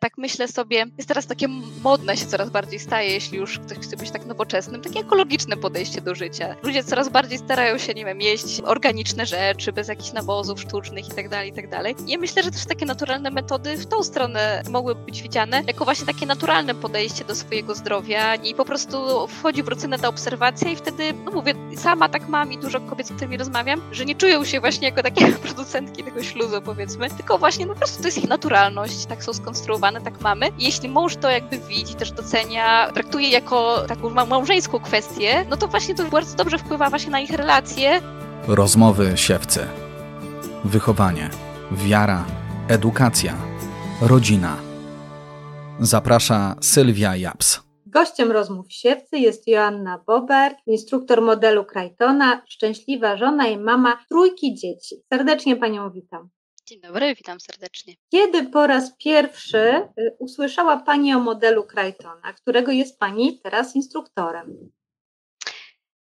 tak myślę sobie, jest teraz takie modne się coraz bardziej staje, jeśli już ktoś chce być tak nowoczesnym, takie ekologiczne podejście do życia. Ludzie coraz bardziej starają się, nie wiem, jeść organiczne rzeczy, bez jakichś nawozów sztucznych i tak dalej, i tak dalej. I ja myślę, że też takie naturalne metody w tą stronę mogły być widziane jako właśnie takie naturalne podejście do swojego zdrowia i po prostu wchodzi w rutynę ta obserwacja i wtedy, no mówię, sama tak mam i dużo kobiet, z którymi rozmawiam, że nie czują się właśnie jako takie producentki tego śluzu, powiedzmy, tylko właśnie no, po prostu to jest ich naturalność, tak są skonstruowane, tak mamy. Jeśli mąż to jakby widzi, też docenia, traktuje jako taką małżeńską kwestię, no to właśnie to bardzo dobrze wpływa właśnie na ich relacje. Rozmowy siewcy. Wychowanie, wiara, edukacja, rodzina. Zaprasza Sylwia Japs. Gościem rozmów siewcy jest Joanna Bober, instruktor modelu Krajtona, szczęśliwa żona i mama trójki dzieci. Serdecznie Panią witam. Dzień dobry, witam serdecznie. Kiedy po raz pierwszy y, usłyszała Pani o modelu Krajtona, którego jest Pani teraz instruktorem?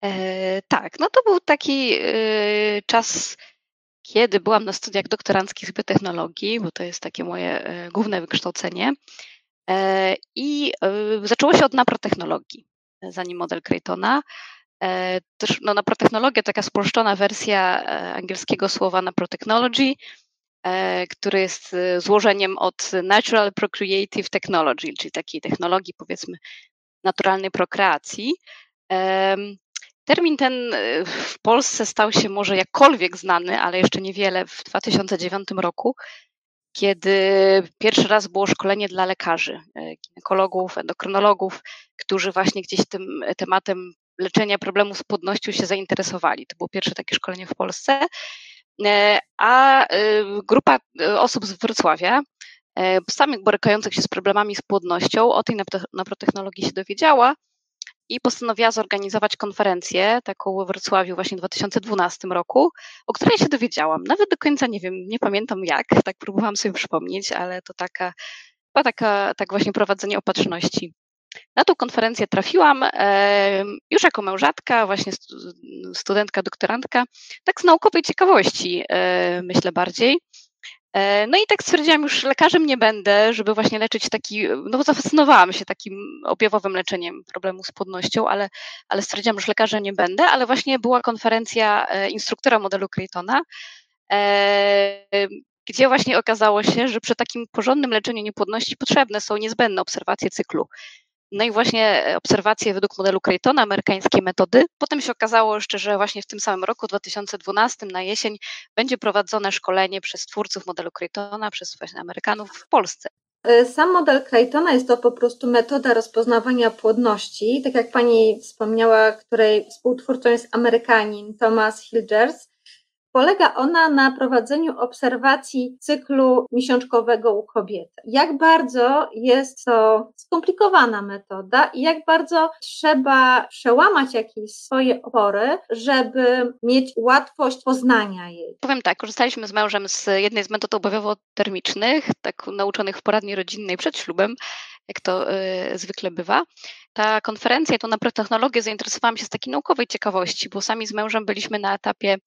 E, tak, no to był taki e, czas, kiedy byłam na studiach doktoranckich biotechnologii, bo to jest takie moje e, główne wykształcenie. E, I e, zaczęło się od naprotechnologii, zanim model Creighton'a. E, też no, naprotechnologia, taka spolszczona wersja angielskiego słowa naprotechnology, który jest złożeniem od Natural Procreative Technology, czyli takiej technologii, powiedzmy, naturalnej prokreacji. Termin ten w Polsce stał się może jakkolwiek znany, ale jeszcze niewiele w 2009 roku, kiedy pierwszy raz było szkolenie dla lekarzy, e, ginekologów, endokrynologów, którzy właśnie gdzieś tym tematem leczenia problemu z płodnością się zainteresowali. To było pierwsze takie szkolenie w Polsce. E, a e, grupa osób z Wrocławia, samych borykających się z problemami z płodnością, o tej naprotechnologii się dowiedziała i postanowiła zorganizować konferencję taką we Wrocławiu właśnie w 2012 roku, o której się dowiedziałam. Nawet do końca nie wiem, nie pamiętam jak, tak próbowałam sobie przypomnieć, ale to taka, chyba taka, tak właśnie prowadzenie opatrzności. Na tą konferencję trafiłam już jako mężatka, właśnie studentka, doktorantka, tak z naukowej ciekawości, myślę bardziej. E, no i tak stwierdziłam, już lekarzem nie będę, żeby właśnie leczyć taki, no bo zafascynowałam się takim objawowym leczeniem problemu z płodnością, ale, ale stwierdziłam, że lekarzem nie będę, ale właśnie była konferencja e, instruktora modelu e, gdzie właśnie okazało się, że przy takim porządnym leczeniu niepłodności potrzebne są niezbędne obserwacje cyklu. No i właśnie e, obserwacje według modelu Claytona, amerykańskiej metody. Potem się okazało jeszcze, że właśnie w tym samym roku, 2012, na jesień, będzie prowadzone szkolenie przez twórców modelu Claytona, przez właśnie Amerykanów w Polsce. E, sam model Claytona jest to po prostu metoda rozpoznawania płodności, tak jak pani wspomniała, której współtwórcą jest Amerykanin Thomas Hilgers. Polega ona na prowadzeniu obserwacji cyklu miesiączkowego u kobiety. Jak bardzo jest to skomplikowana metoda i jak bardzo trzeba przełamać jakieś swoje opory, żeby mieć łatwość poznania jej. Powiem tak, korzystaliśmy z mężem z jednej z metod objawowo-termicznych, tak nauczonych w poradni rodzinnej przed ślubem, jak to y, zwykle bywa. Ta konferencja, to na technologię zainteresowałam się z takiej naukowej ciekawości, bo sami z mężem byliśmy na etapie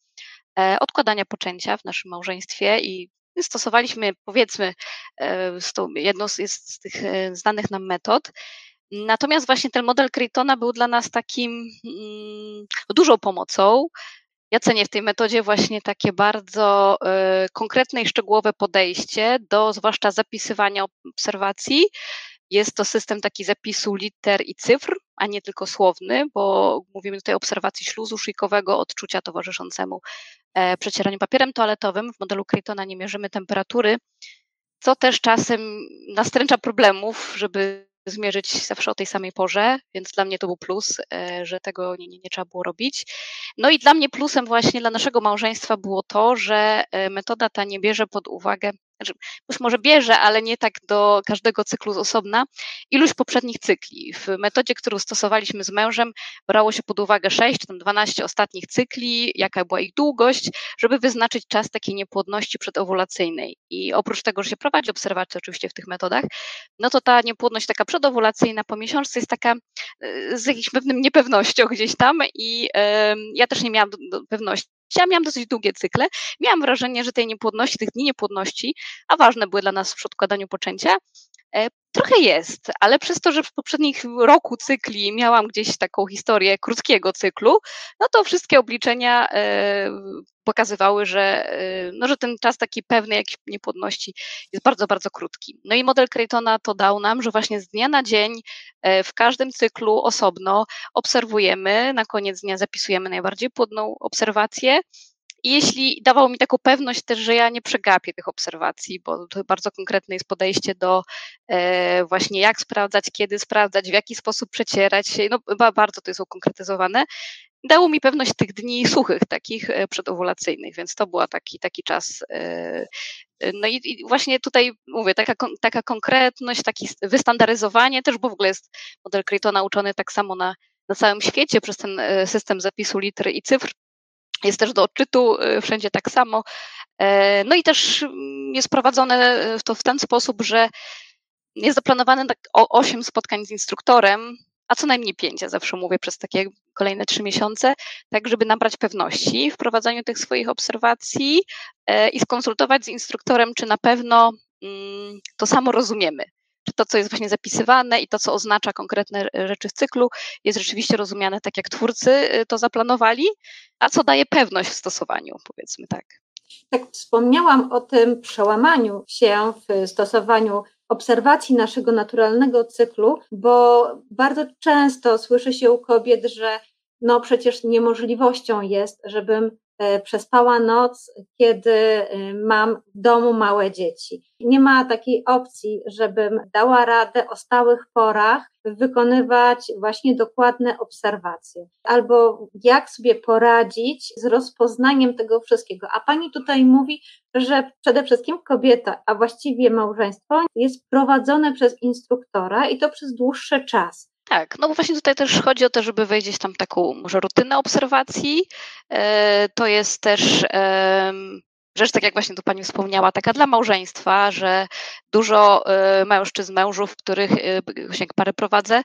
odkładania poczęcia w naszym małżeństwie i stosowaliśmy, powiedzmy, e, jedną z, z tych e, znanych nam metod. Natomiast właśnie ten model Creighton'a był dla nas takim mm, dużą pomocą. Ja cenię w tej metodzie właśnie takie bardzo konkretne i szczegółowe podejście do zwłaszcza zapisywania obserwacji, jest to system taki zapisu liter i cyfr, a nie tylko słowny, bo mówimy tutaj o obserwacji śluzu szyjkowego, odczucia towarzyszącemu e, przecieraniu papierem toaletowym. W modelu Creighton'a nie mierzymy temperatury, co też czasem nastręcza problemów, żeby zmierzyć zawsze o tej samej porze, więc dla mnie to był plus, e, że tego nie, nie, nie, trzeba było robić. No i dla mnie plusem właśnie dla naszego małżeństwa było to, że e, metoda ta nie bierze pod uwagę znaczy, może bierze, ale nie tak do każdego cyklu z osobna, iluś poprzednich cykli. W metodzie, którą stosowaliśmy z mężem, brało się pod uwagę 6 czy 12 ostatnich cykli, jaka była ich długość, żeby wyznaczyć czas takiej niepłodności przedowulacyjnej. I oprócz tego, że się prowadzi obserwacje oczywiście w tych metodach, no to ta niepłodność taka przedowulacyjna po miesiączce jest taka e, z jakimś pewnym niepewnością gdzieś tam i ja też nie miałam pewności, Ja miałam dosyć długie cykle. Miałam wrażenie, że tej niepłodności, tych dni niepłodności, a ważne były dla nas w przedkładaniu poczęcia, e, Trochę jest, ale przez to, że w poprzednich roku cykli miałam gdzieś taką historię krótkiego cyklu, no to wszystkie obliczenia e, pokazywały, że, e, no, że ten czas taki pewny jakiejś niepłodności jest bardzo, bardzo krótki. No i model Creighton'a to dał nam, że właśnie z dnia na dzień w każdym cyklu osobno obserwujemy, na koniec dnia zapisujemy najbardziej płodną obserwację, i jeśli dawał mi taką pewność też, że ja nie przegapię tych obserwacji, bo to bardzo konkretne jest podejście do e, właśnie jak sprawdzać, kiedy sprawdzać, w jaki sposób przecierać, no bardzo to jest ukonkretyzowane, dało mi pewność tych dni suchych, takich e, przedowulacyjnych, więc to była taki, taki czas. E, no i, i, właśnie tutaj mówię, taka, taka konkretność, takie wystandaryzowanie też, bo w ogóle jest model Creighton nauczony tak samo na, na całym świecie przez ten system zapisu liter i cyfr, jest też do odczytu y, wszędzie tak samo. E, no i też mm, jest prowadzone to w ten sposób, że jest zaplanowane tak o 8 spotkań z instruktorem, a co najmniej 5, ja zawsze mówię, przez takie kolejne 3 miesiące, tak żeby nabrać pewności w prowadzeniu tych swoich obserwacji e, i skonsultować z instruktorem, czy na pewno mm, to samo rozumiemy czy to, co jest właśnie zapisywane i to, co oznacza konkretne rzeczy w cyklu, jest rzeczywiście rozumiane tak, jak twórcy y, to zaplanowali, a co daje pewność w stosowaniu, powiedzmy tak. Tak, wspomniałam o tym przełamaniu się w stosowaniu obserwacji naszego naturalnego cyklu, bo bardzo często słyszy się u kobiet, że no przecież niemożliwością jest, żebym E, przespała noc, kiedy e, mam w domu małe dzieci. Nie ma takiej opcji, żebym dała radę o stałych porach wykonywać właśnie dokładne obserwacje. Albo jak sobie poradzić z rozpoznaniem tego wszystkiego. A pani tutaj mówi, że przede wszystkim kobieta, a właściwie małżeństwo jest prowadzone przez instruktora i to przez dłuższy czas. Tak, no bo właśnie tutaj też chodzi o to, żeby wejść tam taką może rutynę obserwacji. E, to jest też rzecz, tak jak właśnie tu Pani wspomniała, taka dla małżeństwa, że dużo e, mężczyzn, mężów, których e, parę prowadzę,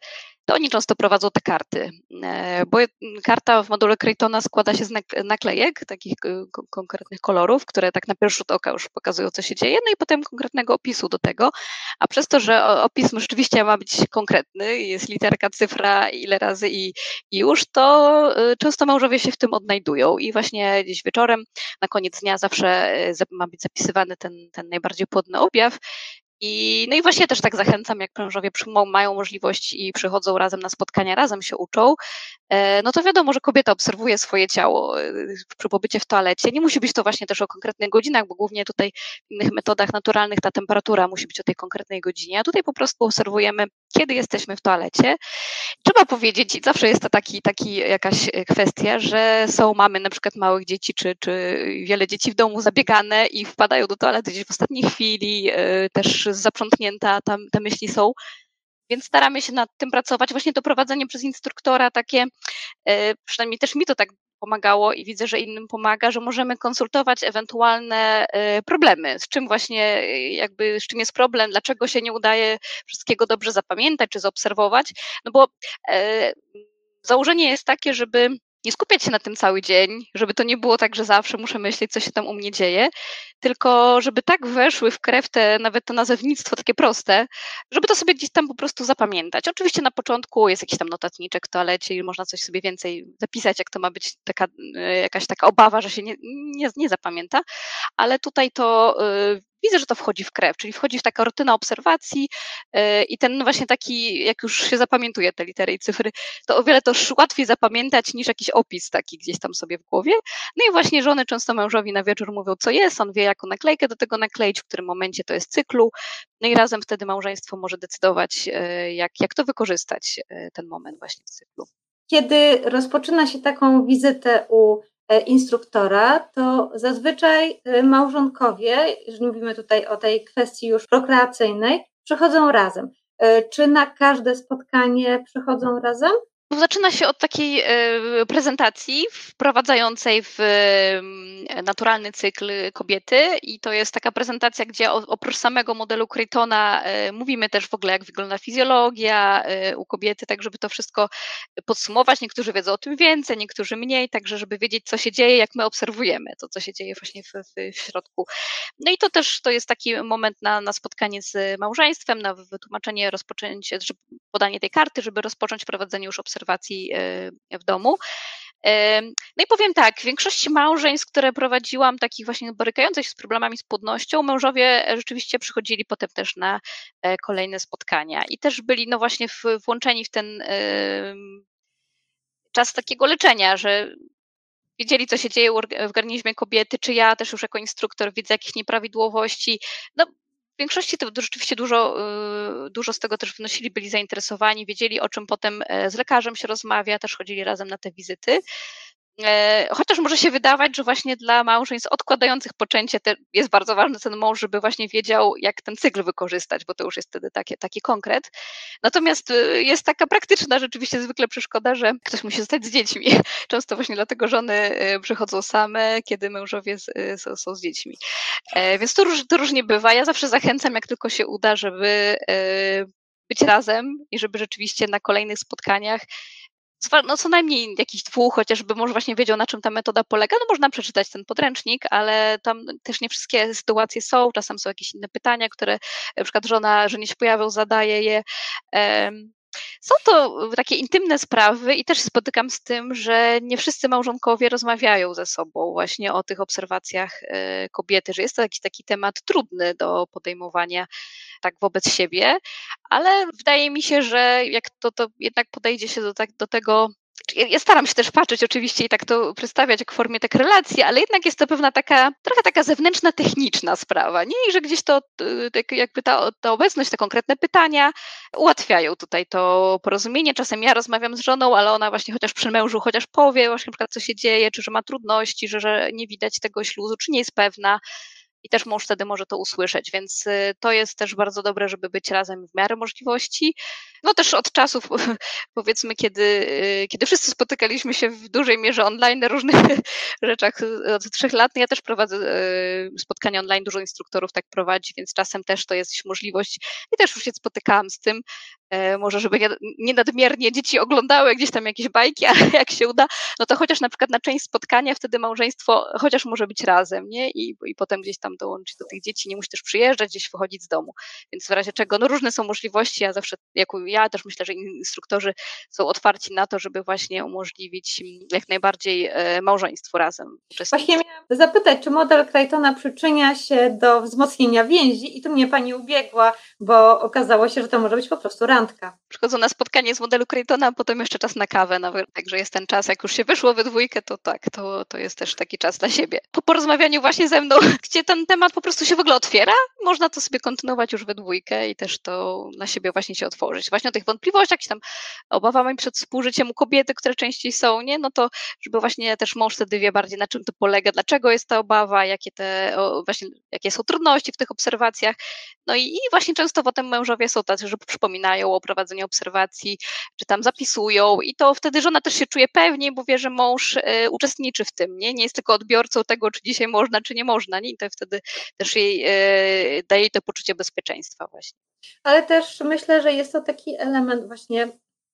to oni często prowadzą te karty, e, bo karta w module Creighton'a składa się z naklejek, takich e, konkretnych kolorów, które tak na pierwszy rzut oka już pokazują, co się dzieje, no i potem konkretnego opisu do tego, a przez to, że opis rzeczywiście ma być konkretny, jest literka, cyfra, ile razy i, i już, to e, często mężowie się w tym odnajdują. I właśnie gdzieś wieczorem, na koniec dnia zawsze ma być zapisywany ten, ten najbardziej płodny objaw i, no i właśnie też tak zachęcam, jak mężowie mają możliwość i przychodzą razem na spotkania, razem się uczą, e, no to wiadomo, że kobieta obserwuje swoje ciało e, przy pobycie w toalecie. Nie musi być to właśnie też o konkretnych godzinach, bo głównie tutaj w innych metodach naturalnych ta temperatura musi być o tej konkretnej godzinie, a tutaj po prostu obserwujemy, kiedy jesteśmy w toalecie. Trzeba powiedzieć, zawsze jest to taki, taki jakaś kwestia, że są mamy na przykład małych dzieci, czy, czy wiele dzieci w domu zabiegane i wpadają do toalety gdzieś w ostatniej chwili, e, też zaprzątnięta, tam te myśli są. Więc staramy się nad tym pracować. Właśnie to prowadzenie przez instruktora takie, e, przynajmniej też mi to tak pomagało i widzę, że innym pomaga, że możemy konsultować ewentualne e, problemy, z czym właśnie e, jakby, z czym jest problem, dlaczego się nie udaje wszystkiego dobrze zapamiętać czy zaobserwować, no bo założenie jest takie, żeby nie skupiać się na tym cały dzień, żeby to nie było tak, że zawsze muszę myśleć, co się tam u mnie dzieje, tylko żeby tak weszły w krew te, nawet to nazewnictwo takie proste, żeby to sobie gdzieś tam po prostu zapamiętać. Oczywiście na początku jest jakiś tam notatniczek w toalecie i można coś sobie więcej zapisać, jak to ma być taka, e, jakaś taka obawa, że się nie, nie, nie zapamięta, ale tutaj to e, widzę, że to wchodzi w krew, czyli wchodzi w taka rutyna obserwacji e, i ten właśnie taki, jak już się zapamiętuje te litery i cyfry, to o wiele to łatwiej zapamiętać niż jakiś opis taki gdzieś tam sobie w głowie. No i właśnie żony często mężowi na wieczór mówią, co jest, on wie, jaką naklejkę do tego nakleić, w którym momencie to jest cyklu, no i razem wtedy małżeństwo może decydować, e, jak, jak to wykorzystać, e, ten moment właśnie w cyklu. Kiedy rozpoczyna się taką wizytę u instruktora, to zazwyczaj e, małżonkowie, jeżeli mówimy tutaj o tej kwestii już prokreacyjnej, przychodzą razem. E, czy na każde spotkanie przychodzą razem? Zaczyna się od takiej e, prezentacji wprowadzającej w naturalny cykl kobiety i to jest taka prezentacja, gdzie oprócz samego modelu Creighton'a e, mówimy też w ogóle jak wygląda fizjologia e, u kobiety, tak żeby to wszystko podsumować. Niektórzy wiedzą o tym więcej, niektórzy mniej, także żeby wiedzieć co się dzieje, jak my obserwujemy to, co się dzieje właśnie w, w środku. No i to też to jest taki moment na, na spotkanie z małżeństwem, na wytłumaczenie, rozpoczęcie, podanie tej karty, żeby rozpocząć prowadzenie już obserwacji e, w domu. No i powiem tak, w większości małżeństw, które prowadziłam, takich właśnie borykających się z problemami z płodnością, mężowie rzeczywiście przychodzili potem też na e, kolejne spotkania i też byli no właśnie włączeni w ten czas takiego leczenia, że wiedzieli, co się dzieje w organizmie kobiety, czy ja też już jako instruktor widzę jakieś nieprawidłowości. No, w większości to rzeczywiście dużo, y, dużo z tego też wnosili, byli zainteresowani, wiedzieli o czym potem e, z lekarzem się rozmawia, też chodzili razem na te wizyty. E, chociaż może się wydawać, że właśnie dla małżeństw odkładających poczęcie jest bardzo ważny ten mąż, żeby właśnie wiedział, jak ten cykl wykorzystać, bo to już jest wtedy takie, taki konkret. Natomiast y, jest taka praktyczna rzeczywiście zwykle przeszkoda, że ktoś musi zostać z dziećmi. Często właśnie dlatego żony y, przychodzą same, kiedy mężowie są, są z dziećmi. E, więc to, róż, to różnie bywa. Ja zawsze zachęcam, jak tylko się uda, żeby być razem i żeby rzeczywiście na kolejnych spotkaniach no co najmniej jakiś dwóch, chociażby może właśnie wiedział, na czym ta metoda polega. No można przeczytać ten podręcznik, ale tam też nie wszystkie sytuacje są. Czasem są jakieś inne pytania, które na przykład żona, że nie się pojawią, zadaje je. Są to takie intymne sprawy i też się spotykam z tym, że nie wszyscy małżonkowie rozmawiają ze sobą właśnie o tych obserwacjach e, kobiety, że jest to jakiś taki temat trudny do podejmowania tak wobec siebie, ale wydaje mi się, że jak to, to jednak podejdzie się do, tak, do tego ja staram się też patrzeć oczywiście i tak to przedstawiać w formie tak relacji, ale jednak jest to pewna taka, trochę taka zewnętrzna, techniczna sprawa, nie? I że gdzieś to y, jakby ta, ta obecność, te konkretne pytania ułatwiają tutaj to porozumienie. Czasem ja rozmawiam z żoną, ale ona właśnie chociaż przy mężu, chociaż powie właśnie na przykład co się dzieje, czy że ma trudności, że, że nie widać tego śluzu, czy nie jest pewna i też mąż wtedy może to usłyszeć, więc y, to jest też bardzo dobre, żeby być razem w miarę możliwości. No też od czasów, powiedzmy, kiedy, y, kiedy wszyscy spotykaliśmy się w dużej mierze online na różnych rzeczach y, od trzech lat, no ja też prowadzę spotkania online, dużo instruktorów tak prowadzi, więc czasem też to jest możliwość i też już się spotykałam z tym, może żeby nie, nie nadmiernie dzieci oglądały gdzieś tam jakieś bajki, ale jak się uda, no to chociaż na przykład na część spotkania wtedy małżeństwo chociaż może być razem, nie? I, i potem gdzieś tam dołączyć do tych dzieci, nie musi też przyjeżdżać, gdzieś wychodzić z domu. Więc w razie czego, no różne są możliwości, ja zawsze, jako ja też myślę, że instruktorzy są otwarci na to, żeby właśnie umożliwić jak najbardziej e, małżeństwo razem. Właśnie miałam zapytać, czy model Claytona przyczynia się do wzmocnienia więzi i tu mnie Pani ubiegła, bo okazało się, że to może być po prostu randka. Przychodzą na spotkanie z modelu Claytona, a potem jeszcze czas na kawę, nawet, także jest ten czas, jak już się wyszło we dwójkę, to tak, to, to jest też taki czas dla siebie. Po porozmawianiu właśnie ze mną, gdzie ten temat po prostu się w ogóle otwiera, można to sobie kontynuować już we dwójkę i też to na siebie właśnie się otworzyć. Właśnie o tych wątpliwościach, tam obawami przed współżyciem u kobiety, które częściej są, nie? No to żeby właśnie też mąż wtedy wie bardziej na czym to polega, dlaczego jest ta obawa, jakie te właśnie, jakie są trudności w tych obserwacjach. No i, i właśnie często potem mężowie są tacy, że przypominają o prowadzeniu obserwacji, czy tam zapisują i to wtedy żona też się czuje pewniej, bo wie, że mąż y, uczestniczy w tym, nie? Nie jest tylko odbiorcą tego, czy dzisiaj można, czy nie można, nie? I to wtedy też jej e, daje to poczucie bezpieczeństwa właśnie. Ale też myślę, że jest to taki element właśnie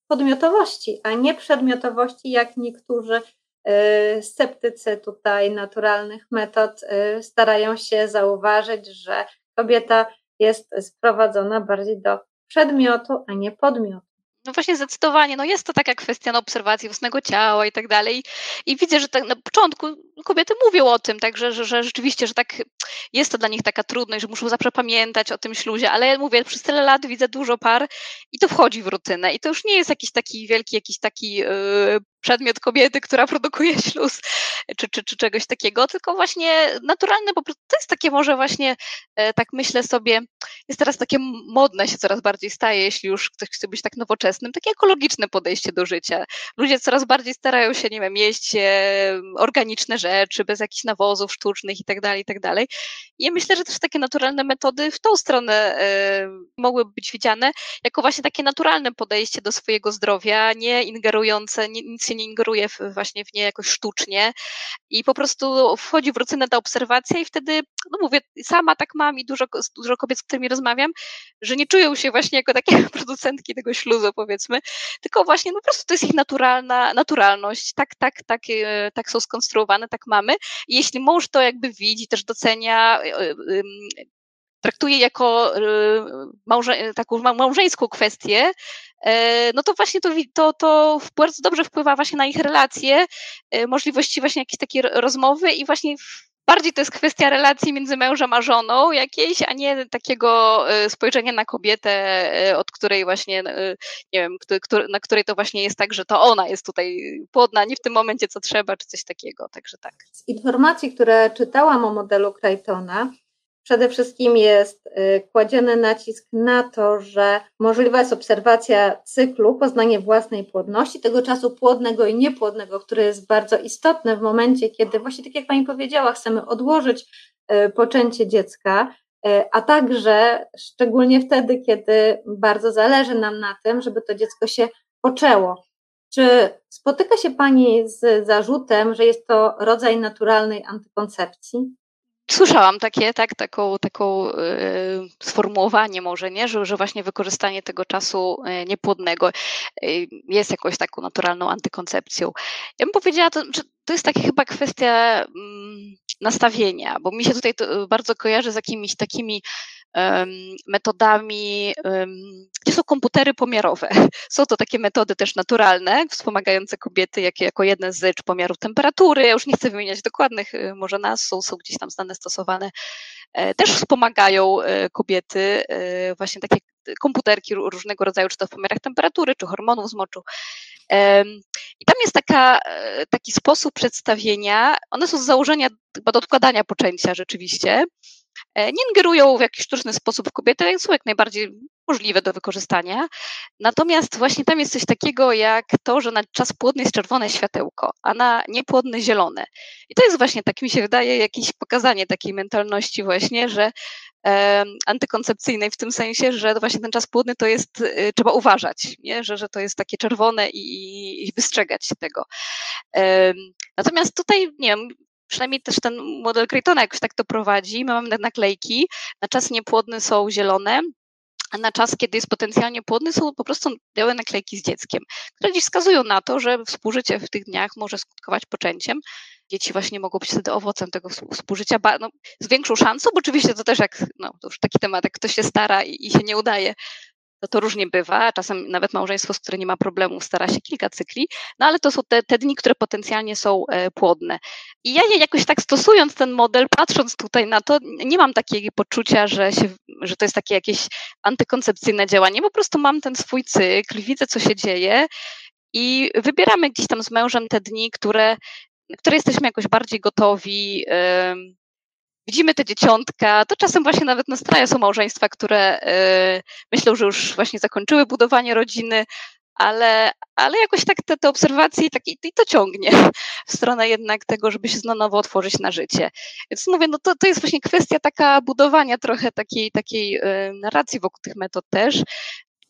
podmiotowości, a nie przedmiotowości, jak niektórzy e, sceptycy tutaj naturalnych metod starają się zauważyć, że kobieta jest sprowadzona bardziej do przedmiotu, a nie podmiotu. No właśnie zdecydowanie, no jest to taka kwestia no, obserwacji własnego ciała i tak dalej. I widzę, że tak na początku kobiety mówią o tym, także, że, że rzeczywiście, że tak jest to dla nich taka trudność, że muszą zawsze pamiętać o tym śluzie, ale ja mówię, przez tyle lat widzę dużo par i to wchodzi w rutynę i to już nie jest jakiś taki wielki, jakiś taki yy, przedmiot kobiety, która produkuje śluz, czy, czy, czy czegoś takiego, tylko właśnie naturalne, prostu to jest takie może właśnie, e, tak myślę sobie, jest teraz takie modne się coraz bardziej staje, jeśli już ktoś chce być tak nowoczesnym, takie ekologiczne podejście do życia. Ludzie coraz bardziej starają się, nie wiem, jeść e, organiczne rzeczy, bez jakichś nawozów sztucznych i tak dalej, i tak dalej. I ja myślę, że też takie naturalne metody w tą stronę y, mogłyby być widziane jako właśnie takie naturalne podejście do swojego zdrowia, nie ingerujące, nic się nie ingeruje w, właśnie w nie jakoś sztucznie i po prostu wchodzi w rutynę ta obserwacja i wtedy, no mówię, sama tak mam i dużo, dużo kobiet, z którymi rozmawiam, że nie czują się właśnie jako takie producentki tego śluzu, powiedzmy, tylko właśnie no po prostu to jest ich naturalna, naturalność, tak, tak, tak, e, tak są skonstruowane, tak mamy. I jeśli mąż to jakby widzi, też docenia, e, traktuje jako y, małże, taką małżeńską kwestię, e, no to właśnie to, to, to bardzo dobrze wpływa właśnie na ich relacje, e, możliwości właśnie jakiejś takiej rozmowy i właśnie bardziej to jest kwestia relacji między mężem a żoną jakiejś, a nie takiego e, spojrzenia na kobietę, od której właśnie, nie wiem, na której to właśnie jest tak, że to ona jest tutaj płodna, nie w tym momencie co trzeba, czy coś takiego, także tak. Z informacji, które czytałam o modelu Crichtona, Przede wszystkim jest y, kładziony nacisk na to, że możliwa jest obserwacja cyklu, poznanie własnej płodności, tego czasu płodnego i niepłodnego, który jest bardzo istotny w momencie, kiedy właśnie tak jak Pani powiedziała, chcemy odłożyć y, poczęcie dziecka, y, a także szczególnie wtedy, kiedy bardzo zależy nam na tym, żeby to dziecko się poczęło. Czy spotyka się Pani z zarzutem, że jest to rodzaj naturalnej antykoncepcji? Słyszałam takie, tak, taką, taką yy, sformułowanie może, nie, że, że właśnie wykorzystanie tego czasu yy, niepłodnego yy, jest jakąś taką naturalną antykoncepcją. Ja bym powiedziała, to, że to jest taka chyba kwestia mm, nastawienia, bo mi się tutaj bardzo kojarzy z jakimiś takimi metodami, gdzie są komputery pomiarowe. Są to takie metody też naturalne, wspomagające kobiety jak, jako jeden z czy pomiarów temperatury. Ja już nie chcę wymieniać dokładnych, y, może nas są, są gdzieś tam znane, stosowane. E, też wspomagają e, kobiety, e, właśnie takie komputerki różnego rodzaju, czy to w pomiarach temperatury, czy hormonów z moczu. I tam jest taka, taki sposób przedstawienia, one są z założenia do odkładania poczęcia rzeczywiście, nie ingerują w jakiś sztuczny sposób w kobietę, więc są jak najbardziej możliwe do wykorzystania. Natomiast właśnie tam jest coś takiego jak to, że na czas płodny jest czerwone światełko, a na niepłodny zielone. I to jest właśnie, tak mi się wydaje, jakieś pokazanie takiej mentalności właśnie, że e, antykoncepcyjnej w tym sensie, że właśnie ten czas płodny to jest, e, trzeba uważać, nie? Że, że to jest takie czerwone i, i wystrzegać się tego. E, natomiast tutaj, nie wiem, przynajmniej też ten model Creighton jakoś tak to prowadzi. My mamy naklejki, na czas niepłodny są zielone, a na czas, kiedy jest potencjalnie płodny, są po prostu białe naklejki z dzieckiem, które dziś wskazują na to, że współżycie w tych dniach może skutkować poczęciem. Dzieci właśnie mogą być wtedy owocem tego współżycia no, z większą szansą, bo oczywiście to też jak, no, to już taki temat, jak ktoś się stara i, i się nie udaje, to to różnie bywa. Czasem nawet małżeństwo, z którym nie ma problemów, stara się kilka cykli, no ale to są te, te dni, które potencjalnie są e, płodne. I ja jakoś tak stosując ten model, patrząc tutaj na to, nie mam takiego poczucia, że, się, że to jest takie jakieś antykoncepcyjne działanie. Po prostu mam ten swój cykl, widzę, co się dzieje i wybieramy gdzieś tam z mężem te dni, które, które jesteśmy jakoś bardziej gotowi. Widzimy te dzieciątka, to czasem właśnie nawet nastraja są małżeństwa, które y, myślą, że już właśnie zakończyły budowanie rodziny, ale, ale jakoś tak te, te obserwacje i, tak, i to ciągnie w stronę jednak tego, żeby się na nowo otworzyć na życie. Więc mówię, no to, to jest właśnie kwestia taka budowania trochę takiej, takiej y, narracji wokół tych metod też,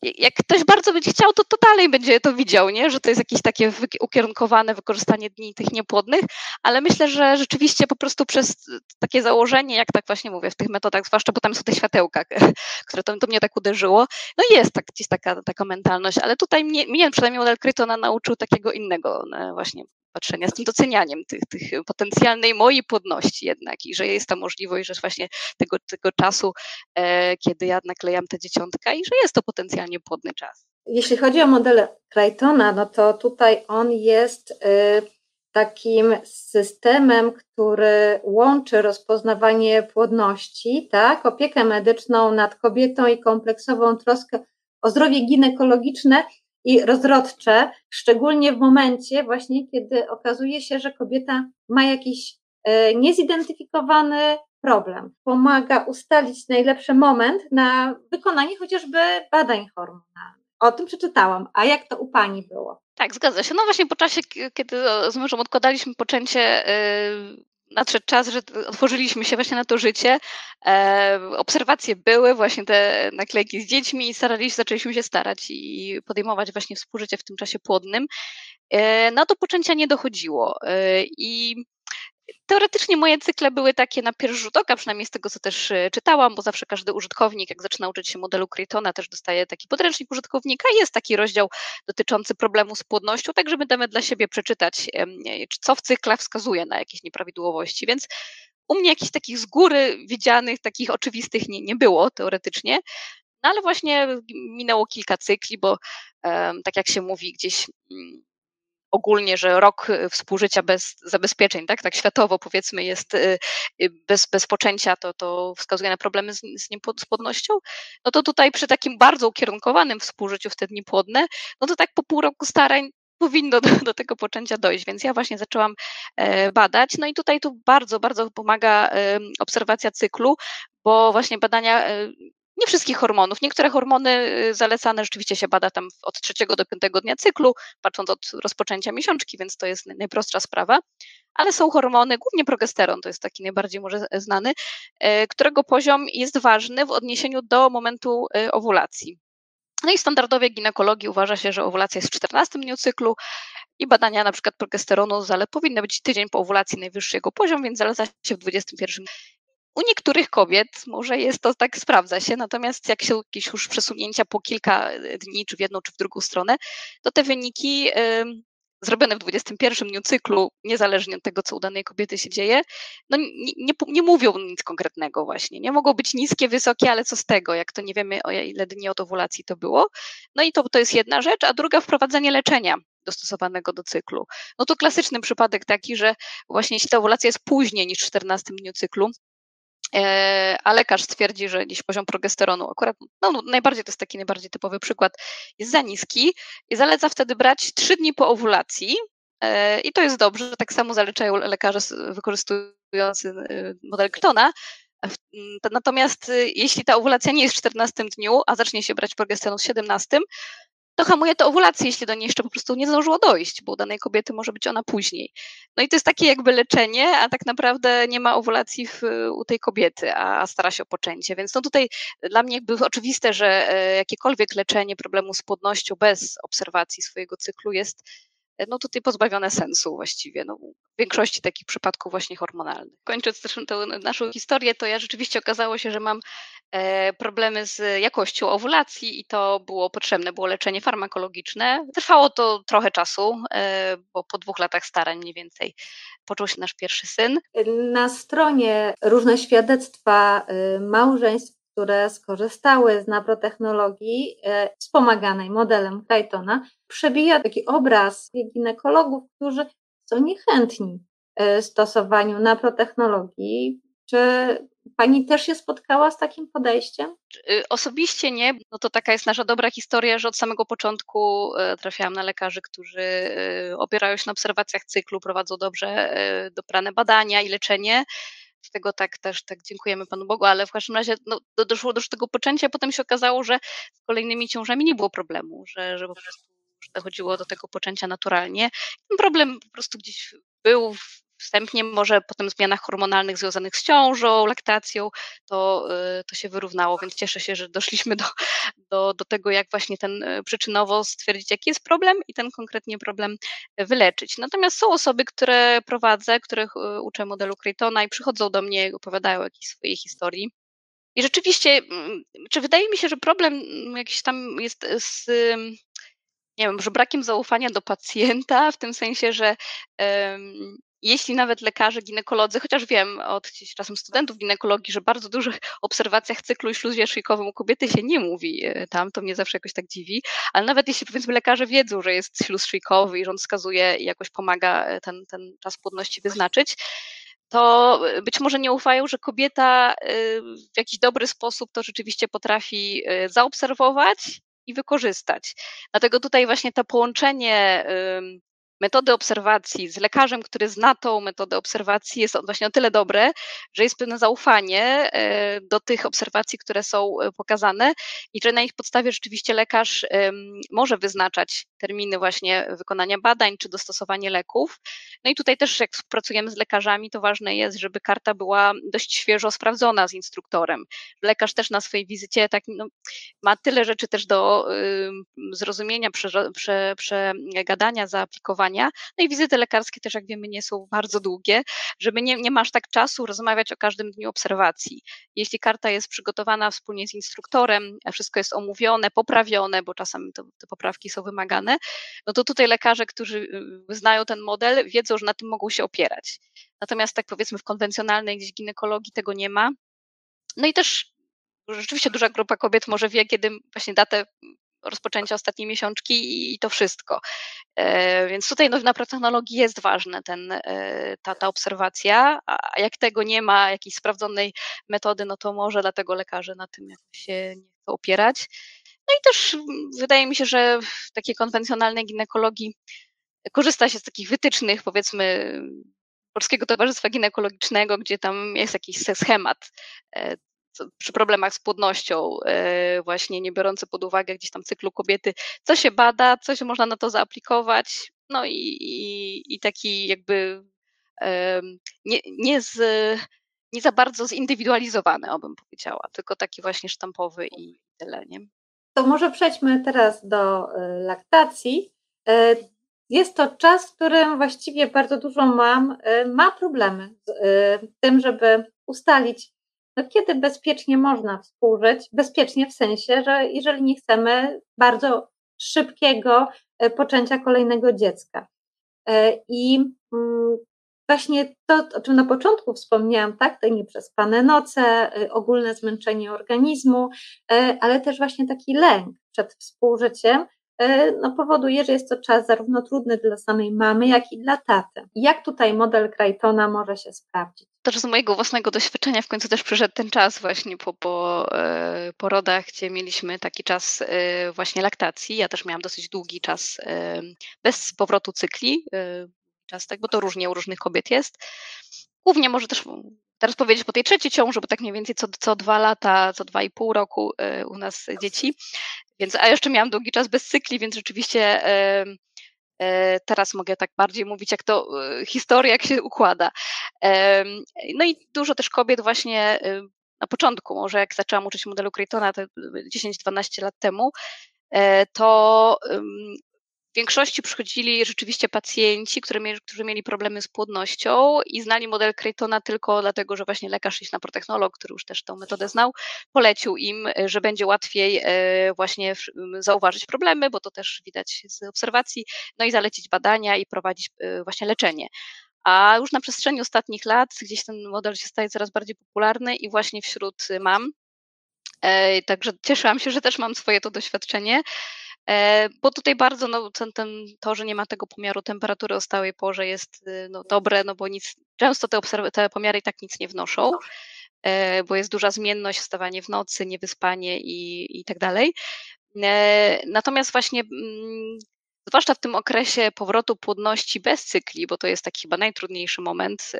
jak ktoś bardzo będzie chciał, to, to dalej będzie to widział, nie? że to jest jakieś takie ukierunkowane wykorzystanie dni tych niepłodnych, ale myślę, że rzeczywiście po prostu przez takie założenie, jak tak właśnie mówię, w tych metodach, zwłaszcza, bo tam są te światełka, które to, to mnie tak uderzyło, no jest tak, gdzieś taka, taka mentalność, ale tutaj mnie, mnie przynajmniej model Krytona nauczył takiego innego właśnie patrzenia, z tym docenianiem tych, tych potencjalnej mojej płodności jednak i że jest ta możliwość, że właśnie tego, tego czasu, e, kiedy ja naklejam te dzieciątka i że jest to potencjalnie płodny czas. Jeśli chodzi o model Crichtona, no to tutaj on jest y, takim systemem, który łączy rozpoznawanie płodności, tak, opiekę medyczną nad kobietą i kompleksową troskę o zdrowie ginekologiczne i rozrodcze, szczególnie w momencie właśnie, kiedy okazuje się, że kobieta ma jakiś e, niezidentyfikowany problem. Pomaga ustalić najlepszy moment na wykonanie chociażby badań hormonalnych. O tym przeczytałam. A jak to u Pani było? Tak, zgadza się. No właśnie po czasie, kiedy z mężem odkładaliśmy poczęcie, y, nadszedł czas, że otworzyliśmy się właśnie na to życie. E, obserwacje były, właśnie te naklejki z dziećmi i staraliśmy, zaczęliśmy się starać i podejmować właśnie współżycie w tym czasie płodnym. E, no do poczęcia nie dochodziło e, i Teoretycznie moje cykle były takie na pierwszy rzut oka, przynajmniej z tego, co też e, czytałam, bo zawsze każdy użytkownik, jak zaczyna uczyć się modelu Cretona, też dostaje taki podręcznik użytkownika. Jest taki rozdział dotyczący problemu z płodnością, tak żeby damy dla siebie przeczytać, co w cyklach wskazuje na jakieś nieprawidłowości. Więc u mnie jakichś takich z góry widzianych, takich oczywistych nie, nie było teoretycznie. No ale właśnie minęło kilka cykli, bo tak jak się mówi gdzieś mm, ogólnie, że rok y, współżycia bez zabezpieczeń, tak, tak światowo powiedzmy jest y, y, bez, bez poczęcia, to, to wskazuje na problemy z, z no to tutaj przy takim bardzo ukierunkowanym współżyciu w te dni płodne, no to tak po pół roku starań powinno do, do, tego poczęcia dojść, więc ja właśnie zaczęłam e, badać. No i tutaj tu bardzo, bardzo pomaga obserwacja cyklu, bo właśnie badania e, nie wszystkich hormonów. Niektóre hormony y, zalecane rzeczywiście się bada tam od trzeciego do piątego dnia cyklu, patrząc od rozpoczęcia miesiączki, więc to jest najprostsza sprawa. Ale są hormony, głównie progesteron, to jest taki najbardziej może znany, y, którego poziom jest ważny w odniesieniu do momentu y, owulacji. No i standardowie ginekologii uważa się, że owulacja jest w 14 dniu cyklu i badania na przykład progesteronu powinny być tydzień po owulacji najwyższy jego poziom, więc zaleca się w 21 u niektórych kobiet może jest to tak, sprawdza się, natomiast jak się jakieś już przesunięcia po kilka e, dni, czy w jedną, czy w drugą stronę, to te wyniki zrobione w 21 dniu cyklu, niezależnie od tego, co u danej kobiety się dzieje, no nie, nie, nie, mówią nic konkretnego właśnie. Nie mogą być niskie, wysokie, ale co z tego, jak to nie wiemy, o ile dni od owulacji to było. No i to, to jest jedna rzecz, a druga wprowadzenie leczenia dostosowanego do cyklu. No to klasyczny przypadek taki, że właśnie jeśli ta owulacja jest później niż w 14 dniu cyklu, a lekarz stwierdzi, że gdzieś poziom progesteronu, akurat no, najbardziej to jest taki najbardziej typowy przykład, jest za niski i zaleca wtedy brać 3 dni po owulacji. E, i to jest dobrze, tak samo zaleczają lekarze wykorzystujący e, model Ktona, Natomiast jeśli ta owulacja nie jest w 14 dniu, a zacznie się brać progesteron w 17, to hamuje to owulację, jeśli do niej jeszcze po prostu nie zdążyło dojść, bo u danej kobiety może być ona później. No i to jest takie jakby leczenie, a tak naprawdę nie ma owulacji w, u tej kobiety, a, stara się o poczęcie. Więc no tutaj dla mnie jakby oczywiste, że e, jakiekolwiek leczenie problemu z płodnością bez obserwacji swojego cyklu jest no tutaj pozbawione sensu właściwie, no, w większości takich przypadków właśnie hormonalnych. Kończąc też tę naszą historię, to ja rzeczywiście okazało się, że mam e, problemy z jakością owulacji i to było potrzebne, było leczenie farmakologiczne. Trwało to trochę czasu, e, bo po dwóch latach starań mniej więcej począł się nasz pierwszy syn. Na stronie różne świadectwa y, małżeństw które skorzystały z naprotechnologii e, wspomaganej modelem Claytona, przebija taki obraz ginekologów, którzy są niechętni e, stosowaniu naprotechnologii. Czy Pani też się spotkała z takim podejściem? Y, osobiście nie. No to taka jest nasza dobra historia, że od samego początku e, trafiałam na lekarzy, którzy opierają się na obserwacjach cyklu, prowadzą dobrze dobrane badania i leczenie z tego tak też tak dziękujemy Panu Bogu, ale w każdym razie no, doszło do tego poczęcia, potem się okazało, że z kolejnymi ciążami nie było problemu, że, że po prostu dochodziło do tego poczęcia naturalnie. Ten problem po prostu gdzieś był wstępnie może potem zmianach hormonalnych związanych z ciążą, laktacją, to, y, to się wyrównało, więc cieszę się, że doszliśmy do, do, do tego, jak właśnie ten y, przyczynowo stwierdzić, jaki jest problem i ten konkretnie problem wyleczyć. Natomiast są osoby, które prowadzę, których y, uczę modelu Cretona i przychodzą do mnie opowiadają o jakiejś swojej historii. I rzeczywiście, mm, czy wydaje mi się, że problem mm, jakiś tam jest z nie wiem, może brakiem zaufania do pacjenta, w tym sensie, że jeśli nawet lekarze, ginekolodzy, chociaż wiem od czasem studentów ginekologii, że bardzo dużych obserwacjach cyklu i śluzie szyjkowym u kobiety się nie mówi e, tam, to mnie zawsze jakoś tak dziwi, ale nawet jeśli powiedzmy lekarze wiedzą, że jest śluz szyjkowy i on wskazuje i jakoś pomaga e, ten, ten czas płodności wyznaczyć, to e, być może nie ufają, że kobieta w jakiś dobry sposób to rzeczywiście potrafi zaobserwować i wykorzystać. Dlatego tutaj właśnie to połączenie metody obserwacji z lekarzem, który zna tą metodę obserwacji, jest właśnie o tyle dobre, że jest pewne zaufanie e, do tych obserwacji, które są e, pokazane i że na ich podstawie rzeczywiście lekarz może wyznaczać terminy właśnie wykonania badań czy dostosowanie leków. No i tutaj też jak współpracujemy z lekarzami, to ważne jest, żeby karta była dość świeżo sprawdzona z instruktorem. Lekarz też na swojej wizycie tak, no, ma tyle rzeczy też do y, zrozumienia, przegadania, prze, zaaplikowania, no i wizyty lekarskie też, jak wiemy, nie są bardzo długie, żeby nie, nie masz tak czasu rozmawiać o każdym dniu obserwacji. Jeśli karta jest przygotowana wspólnie z instruktorem, wszystko jest omówione, poprawione, bo czasami to, te poprawki są wymagane, no to tutaj lekarze, którzy y, znają ten model, wiedzą, że na tym mogą się opierać. Natomiast tak powiedzmy w konwencjonalnej gdzieś ginekologii tego nie ma. No i też rzeczywiście duża grupa kobiet może wie, kiedy właśnie datę rozpoczęcia ostatniej miesiączki i to wszystko. E, więc tutaj no, na technologii jest ważne ten, e, ta, ta obserwacja, a jak tego nie ma, jakiejś sprawdzonej metody, no to może dlatego lekarze na tym się nie chcą opierać. No i też wydaje mi się, że w takiej konwencjonalnej ginekologii korzysta się z takich wytycznych, powiedzmy, Polskiego Towarzystwa Ginekologicznego, gdzie tam jest jakiś schemat e, przy problemach z płodnością, e, właśnie nie biorące pod uwagę gdzieś tam cyklu kobiety, co się bada, co się można na to zaaplikować, no i, i, i taki jakby nie, nie, z, nie za bardzo zindywidualizowany, obym powiedziała, tylko taki właśnie sztampowy i tyle, nie? To może przejdźmy teraz do e, laktacji. E, jest to czas, w którym właściwie bardzo dużo mam, ma problemy z tym, żeby ustalić kiedy bezpiecznie można współżyć? Bezpiecznie w sensie, że jeżeli nie chcemy bardzo szybkiego e, poczęcia kolejnego dziecka. E, I mm, właśnie to, o czym na początku wspomniałam, tak, te nieprzespane noce, e, ogólne zmęczenie organizmu, ale też właśnie taki lęk przed współżyciem, no, powoduje, że jest to czas zarówno trudny dla samej mamy, jak i dla taty. Jak tutaj model Crichtona może się sprawdzić? Też z mojego własnego doświadczenia w końcu też przyszedł ten czas właśnie po, po e, porodach, gdzie mieliśmy taki czas e, właśnie laktacji. Ja też miałam dosyć długi czas bez powrotu cykli, czas tak, bo to różnie u różnych kobiet jest. Głównie może też teraz powiedzieć po tej trzeciej ciąży, bo tak mniej więcej co, co dwa lata, co dwa i pół roku u nas dzieci. Więc, a jeszcze miałam długi czas bez cykli, więc rzeczywiście e, teraz mogę tak bardziej mówić, jak to e, historia, jak się układa. No i dużo też kobiet właśnie na początku, może jak zaczęłam uczyć modelu Cretona, to 10-12 lat temu, e, to w większości przychodzili rzeczywiście pacjenci, którzy mieli, którzy mieli problemy z płodnością i znali model Cretona tylko dlatego, że właśnie lekarz na protechnolog, który już też tę metodę znał, polecił im, że będzie łatwiej e, właśnie zauważyć problemy, bo to też widać z obserwacji, no i zalecić badania i prowadzić e, właśnie leczenie. A już na przestrzeni ostatnich lat gdzieś ten model się staje coraz bardziej popularny i właśnie wśród mam. Także cieszyłam się, że też mam swoje to doświadczenie. E, bo tutaj bardzo no, ten, to, że nie ma tego pomiaru temperatury o stałej porze jest y, no, dobre, no bo nic, często te, te pomiary i tak nic nie wnoszą, e, bo jest duża zmienność, wstawanie w nocy, niewyspanie i, i tak dalej. E, natomiast właśnie mm, zwłaszcza w tym okresie powrotu płodności bez cykli, bo to jest taki chyba najtrudniejszy moment.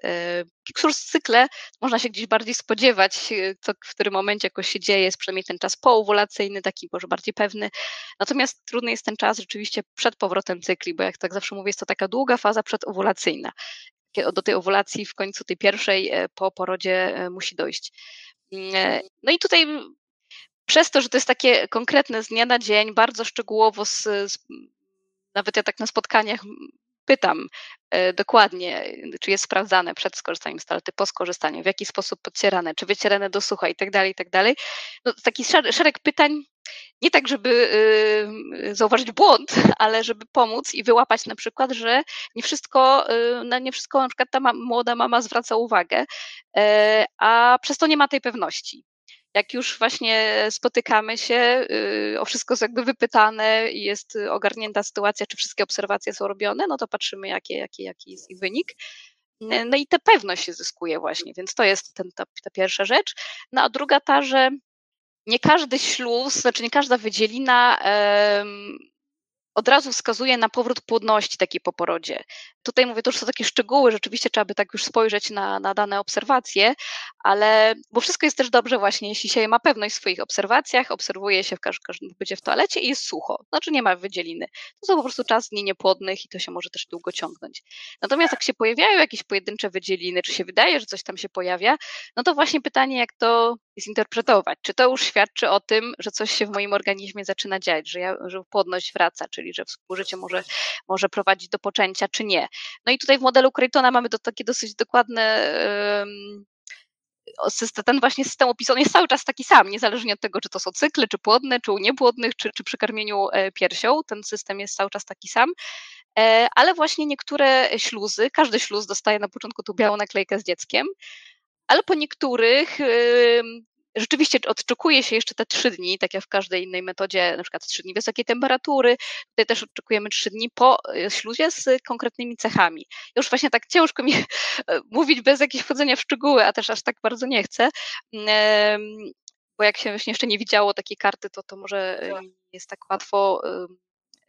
Kurs cykle można się gdzieś bardziej spodziewać, e, co w którym momencie jakoś się dzieje, jest przynajmniej ten czas poowulacyjny, taki może bardziej pewny. Natomiast trudny jest ten czas rzeczywiście przed powrotem cykli, bo jak tak zawsze mówię, jest to taka długa faza przedowulacyjna. Do tej owulacji w końcu tej pierwszej e, po porodzie musi dojść. Mm, no i tutaj przez to, że to jest takie konkretne z dnia na dzień, bardzo szczegółowo z, z nawet ja tak na spotkaniach pytam e, dokładnie, czy jest sprawdzane przed skorzystaniem z toalety, po skorzystaniu, w jaki sposób podcierane, czy wycierane do sucha i tak dalej, i tak dalej. No, taki szereg pytań, nie tak, żeby y, zauważyć błąd, ale żeby pomóc i wyłapać na przykład, że nie wszystko, y, na nie wszystko na przykład ta młoda mama zwraca uwagę, e, a przez to nie ma tej pewności jak już właśnie spotykamy się, y, o wszystko jest jakby wypytane i jest ogarnięta sytuacja, czy wszystkie obserwacje są robione, no to patrzymy, jaki, jaki, jaki jest ich wynik. No i tę pewność się zyskuje właśnie, więc to jest ten, ta, ta pierwsza rzecz. No a druga ta, że nie każdy śluz, znaczy nie każda wydzielina od razu wskazuje na powrót płodności takiej po porodzie. Tutaj mówię, to już są takie szczegóły, rzeczywiście trzeba by tak już spojrzeć na, na dane obserwacje, ale bo wszystko jest też dobrze właśnie, jeśli się ma pewność w swoich obserwacjach, obserwuje się w każdym pobycie w toalecie i jest sucho, znaczy nie ma wydzieliny. To są po prostu czas dni niepłodnych i to się może też długo ciągnąć. Natomiast jak się pojawiają jakieś pojedyncze wydzieliny, czy się wydaje, że coś tam się pojawia, no to właśnie pytanie, jak to zinterpretować. Czy to już świadczy o tym, że coś się w moim organizmie zaczyna dziać, że, ja, że płodność wraca, czyli że współżycie może, może prowadzić do poczęcia, czy nie. No i tutaj w modelu Creighton'a mamy do, takie dosyć dokładne ten właśnie system opisu, on jest cały czas taki sam, niezależnie od tego, czy to są cykle, czy płodne, czy u niepłodnych, czy, czy przy karmieniu e, piersią, ten system jest cały czas taki sam, e, ale właśnie niektóre śluzy, każdy śluz dostaje na początku tą białą naklejkę z dzieckiem, ale po niektórych rzeczywiście odczekuje się jeszcze te trzy dni, tak jak w każdej innej metodzie, na przykład trzy dni wysokiej temperatury. Tutaj też oczekujemy trzy dni po e, śluzie z konkretnymi cechami. Już właśnie tak ciężko mi mówić bez jakiegoś wchodzenia w szczegóły, a też aż tak bardzo nie chcę. Bo jak się jeszcze nie widziało takiej karty, to, to może nie jest tak łatwo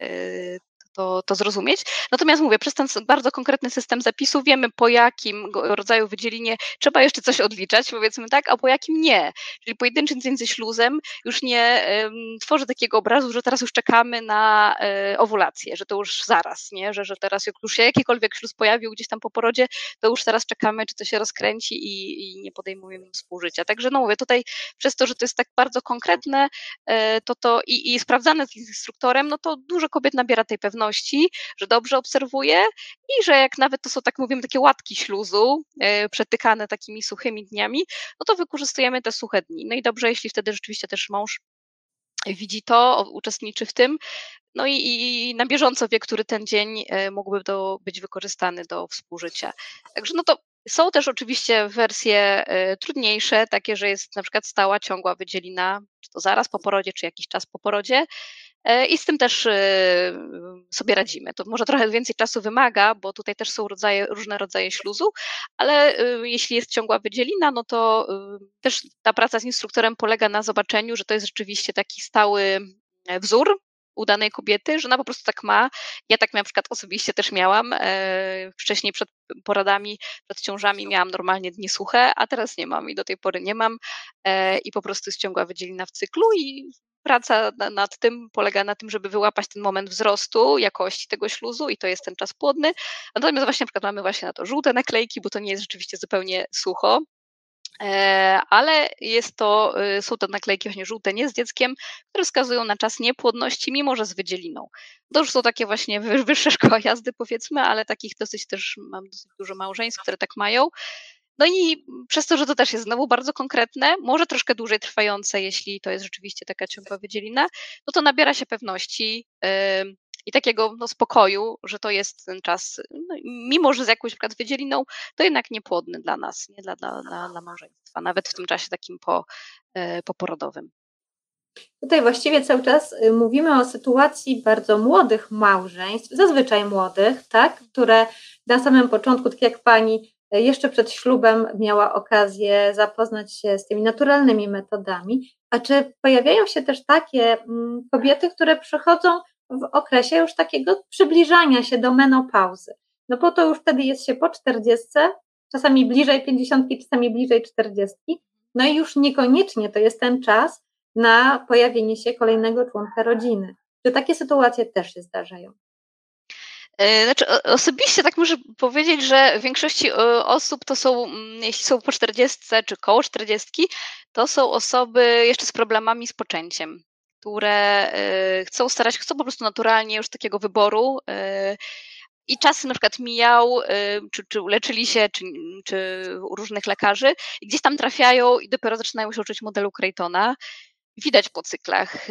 e, to, to zrozumieć. Natomiast mówię, przez ten bardzo konkretny system zapisu wiemy, po jakim rodzaju wydzielinie trzeba jeszcze coś odliczać, powiedzmy tak, a po jakim nie. Czyli pojedynczy między śluzem już nie um, tworzy takiego obrazu, że teraz już czekamy na um, owulację, że to już zaraz, nie? Że, że teraz jak już się jakikolwiek śluz pojawił gdzieś tam po porodzie, to już teraz czekamy, czy to się rozkręci i, i nie podejmujemy współżycia. Także no mówię, tutaj przez to, że to jest tak bardzo konkretne, e, to to i, i sprawdzane z instruktorem, no to dużo kobiet nabiera tej pewności, że dobrze obserwuję i że jak nawet to są, tak mówimy, takie łatki śluzu, e, przetykane takimi suchymi dniami, no to wykorzystujemy te suche dni. No i dobrze, jeśli wtedy rzeczywiście też mąż widzi to, uczestniczy w tym, no i, i, na bieżąco wie, który ten dzień e, mógłby do, być wykorzystany do współżycia. Także no to są też oczywiście wersje e, trudniejsze, takie, że jest na przykład stała, ciągła wydzielina, czy to zaraz po porodzie, czy jakiś czas po porodzie. E, I z tym też e, sobie radzimy. To może trochę więcej czasu wymaga, bo tutaj też są rodzaje, różne rodzaje śluzu, ale jeśli jest ciągła wydzielina, no to też ta praca z instruktorem polega na zobaczeniu, że to jest rzeczywiście taki stały wzór, u danej kobiety, że ona po prostu tak ma. Ja tak na przykład osobiście też miałam. E, wcześniej przed poradami, przed ciążami miałam normalnie dni suche, a teraz nie mam i do tej pory nie mam e, i po prostu jest ciągła wydzielina w cyklu i praca nad tym polega na tym, żeby wyłapać ten moment wzrostu jakości tego śluzu i to jest ten czas płodny. Natomiast właśnie na przykład mamy właśnie na to żółte naklejki, bo to nie jest rzeczywiście zupełnie sucho, E, ale jest to, y, są to naklejki właśnie żółte, nie z dzieckiem, które wskazują na czas niepłodności, mimo że z wydzieliną. To już są takie właśnie wyższe szkoła jazdy, powiedzmy, ale takich dosyć też mam dosyć dużo małżeństw, które tak mają. No i przez to, że to też jest znowu bardzo konkretne, może troszkę dłużej trwające, jeśli to jest rzeczywiście taka ciągła wydzielina, no to nabiera się pewności, i takiego no, spokoju, że to jest ten czas, no, mimo że z jakąś przykład wydzieliną, to jednak niepłodny dla nas, nie dla, dla, dla, dla małżeństwa, nawet w tym czasie takim po, e, poporodowym. Tutaj właściwie cały czas y, mówimy o sytuacji bardzo młodych małżeństw, zazwyczaj młodych, tak, które na samym początku, tak jak pani jeszcze przed ślubem miała okazję zapoznać się z tymi naturalnymi metodami. A czy pojawiają się też takie mm, kobiety, które przychodzą w okresie już takiego przybliżania się do menopauzy. No bo to już wtedy jest się po 40, czasami bliżej 50, czasami bliżej 40. No i już niekoniecznie to jest ten czas na pojawienie się kolejnego członka rodziny. Czy takie sytuacje też się zdarzają? E, znaczy, osobiście tak muszę powiedzieć, że w większości e, osób to są, mm, jeśli są po 40 czy koło 40, to są osoby jeszcze z problemami z poczęciem które y, chcą starać, chcą po prostu naturalnie już takiego wyboru i czas na przykład mijał, czy, czy leczyli się, czy, czy u różnych lekarzy i gdzieś tam trafiają i dopiero zaczynają się uczyć modelu Creightona. Widać po cyklach.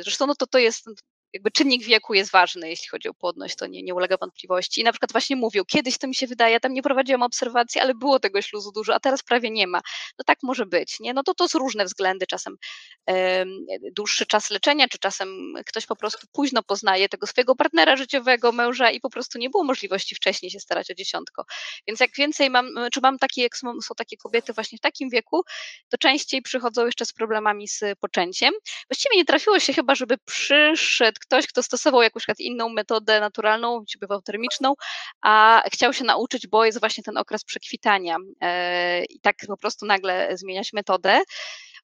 Zresztą no to, to jest jakby czynnik wieku jest ważny, jeśli chodzi o płodność, to nie, nie ulega wątpliwości. I na przykład właśnie mówił, kiedyś to mi się wydaje, tam nie prowadziłam obserwacji, ale było tego śluzu dużo, a teraz prawie nie ma. No tak może być, nie? No to to są różne względy, czasem dłuższy czas leczenia, czy czasem ktoś po prostu późno poznaje tego swojego partnera życiowego, męża i po prostu nie było możliwości wcześniej się starać o dziesiątko. Więc jak więcej mam, czy mam takie, jak są, są takie kobiety właśnie w takim wieku, to częściej przychodzą jeszcze z problemami z poczęciem. Właściwie nie trafiło się chyba, żeby przyszedł ktoś, kto stosował jakąś inną metodę naturalną, czy bywał termiczną, a chciał się nauczyć, bo jest właśnie ten okres przekwitania e, i tak po prostu nagle zmieniać metodę.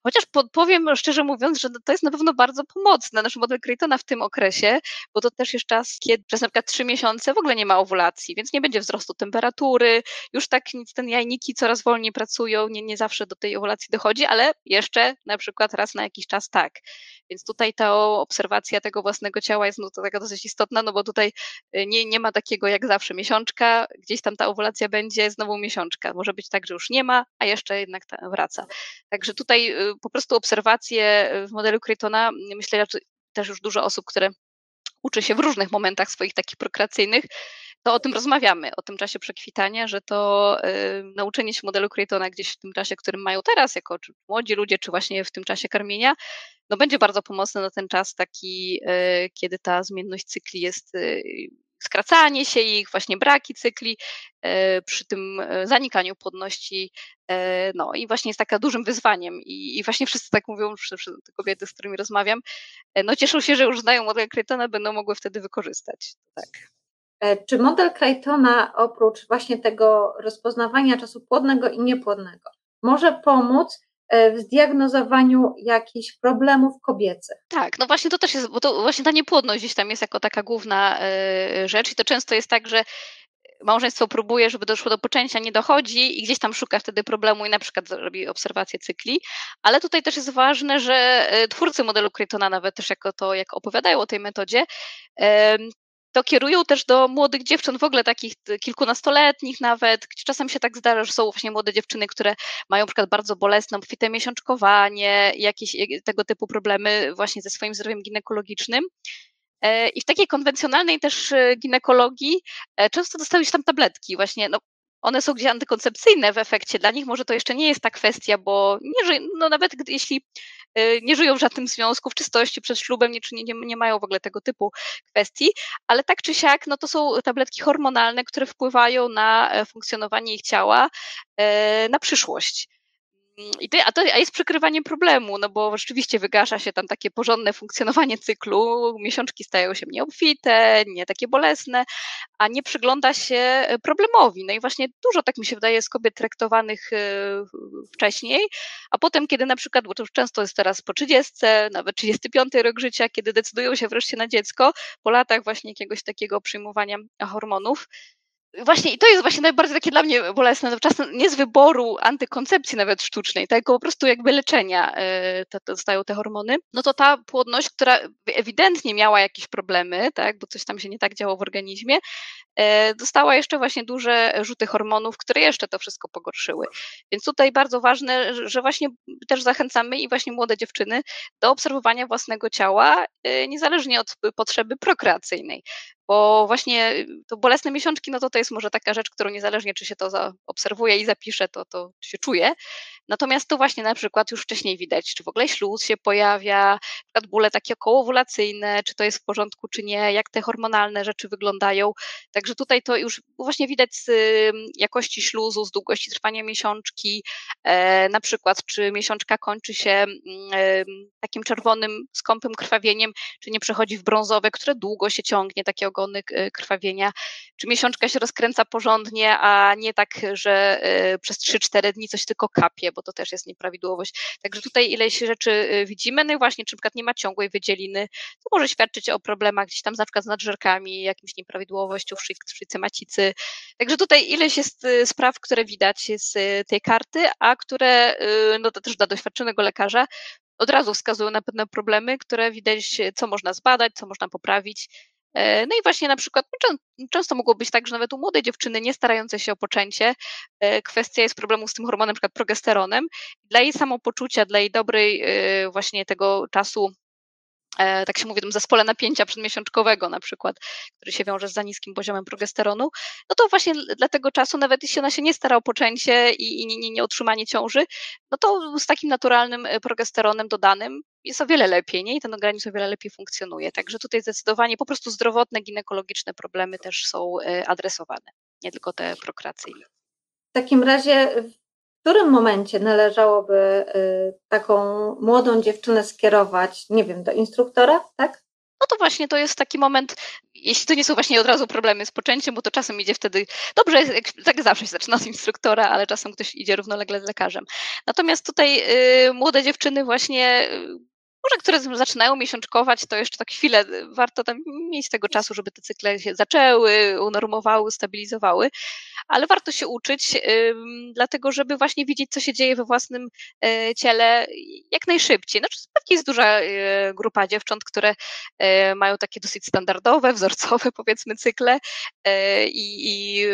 Chociaż powiem szczerze mówiąc, że to jest na pewno bardzo pomocne, nasz model Creighton'a w tym okresie, bo to też jest czas, kiedy przez na przykład trzy miesiące w ogóle nie ma owulacji, więc nie będzie wzrostu temperatury, już tak ten jajniki coraz wolniej pracują, nie, nie zawsze do tej owulacji dochodzi, ale jeszcze na przykład raz na jakiś czas tak. Więc tutaj ta obserwacja tego własnego ciała jest no, to taka dosyć istotna, no bo tutaj y, nie, nie ma takiego jak zawsze miesiączka, gdzieś tam ta owulacja będzie, znowu miesiączka. Może być tak, że już nie ma, a jeszcze jednak wraca. Także tutaj y, po prostu obserwacje w modelu Creighton'a, myślę, że też już dużo osób, które uczy się w różnych momentach swoich takich prokreacyjnych, to o tym rozmawiamy, o tym czasie przekwitania, że to y, nauczenie się modelu Creighton'a gdzieś w tym czasie, którym mają teraz, jako czy młodzi ludzie, czy właśnie w tym czasie karmienia, no będzie bardzo pomocne na ten czas taki, y, kiedy ta zmienność cykli jest y, skracanie się ich, właśnie braki cykli, e, przy tym e, zanikaniu płodności, e, no i właśnie jest taka dużym wyzwaniem i, i właśnie wszyscy tak mówią, te kobiety, z którymi rozmawiam, no cieszą się, że już znają model Creighton'a, będą mogły wtedy wykorzystać. Tak. Czy model Creighton'a oprócz właśnie tego rozpoznawania czasu płodnego i niepłodnego może pomóc w zdiagnozowaniu jakichś problemów kobiecych. Tak, no właśnie to też jest, bo to właśnie ta niepłodność gdzieś tam jest jako taka główna e, rzecz i to często jest tak, że małżeństwo próbuje, żeby doszło do poczęcia, nie dochodzi i gdzieś tam szuka wtedy problemu i na przykład robi obserwację cykli. Ale tutaj też jest ważne, że e, twórcy modelu Creighton'a nawet też jako to, jak opowiadają o tej metodzie, to kierują też do młodych dziewcząt, w ogóle takich kilkunastoletnich nawet, czasem się tak zdarza, że są właśnie młode dziewczyny, które mają na przykład bardzo bolesne, obfite miesiączkowanie, jakieś tego typu problemy właśnie ze swoim zdrowiem ginekologicznym. E, I w takiej konwencjonalnej też e, ginekologii e, często dostały się tam tabletki, właśnie no, one są gdzieś antykoncepcyjne w efekcie. Dla nich może to jeszcze nie jest ta kwestia, bo nie żyją, no nawet jeśli y, nie żyją w żadnym związku, w czystości przed ślubem, nie, nie, nie mają w ogóle tego typu kwestii, ale tak czy siak, no to są tabletki hormonalne, które wpływają na e, funkcjonowanie ich ciała e, na przyszłość. I to, a to a jest przykrywanie problemu, no bo rzeczywiście wygasza się tam takie porządne funkcjonowanie cyklu, miesiączki stają się mniej obfite, nie takie bolesne, a nie przygląda się e, problemowi. No i właśnie dużo, tak mi się wydaje, z kobiet traktowanych e, wcześniej, a potem, kiedy na przykład, bo to już często jest teraz po 30, nawet 35 rok życia, kiedy decydują się wreszcie na dziecko, po latach właśnie jakiegoś takiego przyjmowania hormonów, Właśnie i to jest właśnie najbardziej takie dla mnie bolesne, no, czasem nie z wyboru antykoncepcji nawet sztucznej, tylko po prostu jakby leczenia e, to, to dostają te hormony, no to ta płodność, która ewidentnie miała jakieś problemy, tak, bo coś tam się nie tak działo w organizmie, e, dostała jeszcze właśnie duże rzuty hormonów, które jeszcze to wszystko pogorszyły. Więc tutaj bardzo ważne, że właśnie też zachęcamy i właśnie młode dziewczyny do obserwowania własnego ciała, e, niezależnie od potrzeby prokreacyjnej bo właśnie y, to bolesne miesiączki, no to to jest może taka rzecz, którą niezależnie czy się to zaobserwuje i zapisze, to, to się czuje. Natomiast to właśnie na przykład już wcześniej widać, czy w ogóle śluz się pojawia, na przykład bóle takie okołowulacyjne, czy to jest w porządku, czy nie, jak te hormonalne rzeczy wyglądają. Także tutaj to już właśnie widać z jakości śluzu, z długości trwania miesiączki, e, na przykład czy miesiączka kończy się mm, takim czerwonym, skąpym krwawieniem, czy nie przechodzi w brązowe, które długo się ciągnie, takie ogony e, krwawienia, czy miesiączka się rozkręca porządnie, a nie tak, że e, przez 3-4 dni coś tylko kapie, bo to też jest nieprawidłowość. Także tutaj ileś rzeczy e, widzimy, no i właśnie, czy na przykład nie ma ciągłej wydzieliny, to może świadczyć o problemach gdzieś tam na przykład z nadżerkami, jakimś nieprawidłowością w szyjce macicy. Także tutaj ileś jest spraw, które widać z tej karty, a które no to też dla doświadczonego lekarza od razu wskazują na pewne problemy, które widać, co można zbadać, co można poprawić. E, no i właśnie na przykład no, często mogło być tak, że nawet u młodej dziewczyny nie starającej się o poczęcie, e, kwestia jest problemu z tym hormonem, na przykład progesteronem. Dla jej samopoczucia, dla jej dobrej e, właśnie tego czasu tak się mówi, tym zespole napięcia przedmiesiączkowego na przykład, który się wiąże z za niskim poziomem progesteronu, no to właśnie dla tego czasu, nawet jeśli ona się nie stara o poczęcie i, i nie, nie utrzymanie ciąży, no to z takim naturalnym progesteronem dodanym jest o wiele lepiej, nie? I ten organizm o wiele lepiej funkcjonuje. Także tutaj zdecydowanie po prostu zdrowotne, ginekologiczne problemy też są e, adresowane, nie tylko te prokreacyjne. W takim razie w którym momencie należałoby y, taką młodą dziewczynę skierować, nie wiem, do instruktora, tak? No to właśnie to jest taki moment, jeśli to nie są właśnie od razu problemy z poczęciem, bo to czasem idzie wtedy, dobrze, tak zawsze się zaczyna z instruktora, ale czasem ktoś idzie równolegle z lekarzem. Natomiast tutaj y, młode dziewczyny właśnie może które zaczynają miesiączkować, to jeszcze tak chwilę warto tam mieć tego czasu, żeby te cykle się zaczęły, unormowały, ustabilizowały, ale warto się uczyć, dlatego żeby właśnie widzieć, co się dzieje we własnym e, ciele jak najszybciej. Znaczy, pewnie jest duża e, grupa dziewcząt, które e, mają takie dosyć standardowe, wzorcowe, powiedzmy, cykle i, i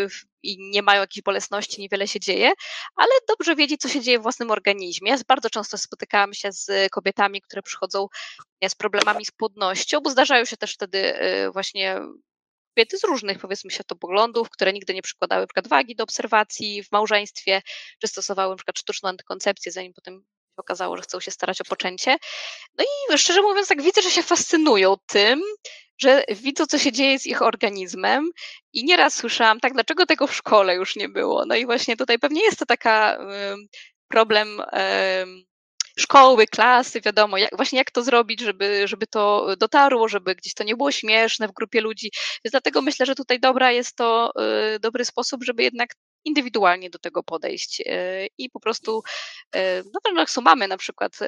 i nie mają jakiejś bolesności, niewiele się dzieje, ale dobrze wiedzieć, co się dzieje w własnym organizmie. Ja bardzo często spotykałam się z kobietami, które przychodzą z problemami z płodnością, bo zdarzają się też wtedy y, właśnie kobiety z różnych, powiedzmy, światopoglądów, które nigdy nie przykładały na przykład wagi do obserwacji w małżeństwie, czy stosowały na przykład sztuczną antykoncepcję, zanim potem okazało, że chcą się starać o poczęcie. No i szczerze mówiąc, tak widzę, że się fascynują tym, że widzą, co się dzieje z ich organizmem i nieraz słyszałam, tak, dlaczego tego w szkole już nie było? No i właśnie tutaj pewnie jest to taka problem szkoły, klasy, wiadomo, jak, właśnie jak to zrobić, żeby, żeby to dotarło, żeby gdzieś to nie było śmieszne w grupie ludzi. Więc dlatego myślę, że tutaj dobra jest to y, dobry sposób, żeby jednak indywidualnie do tego podejść y, i po prostu, y, no w ramach mamy na przykład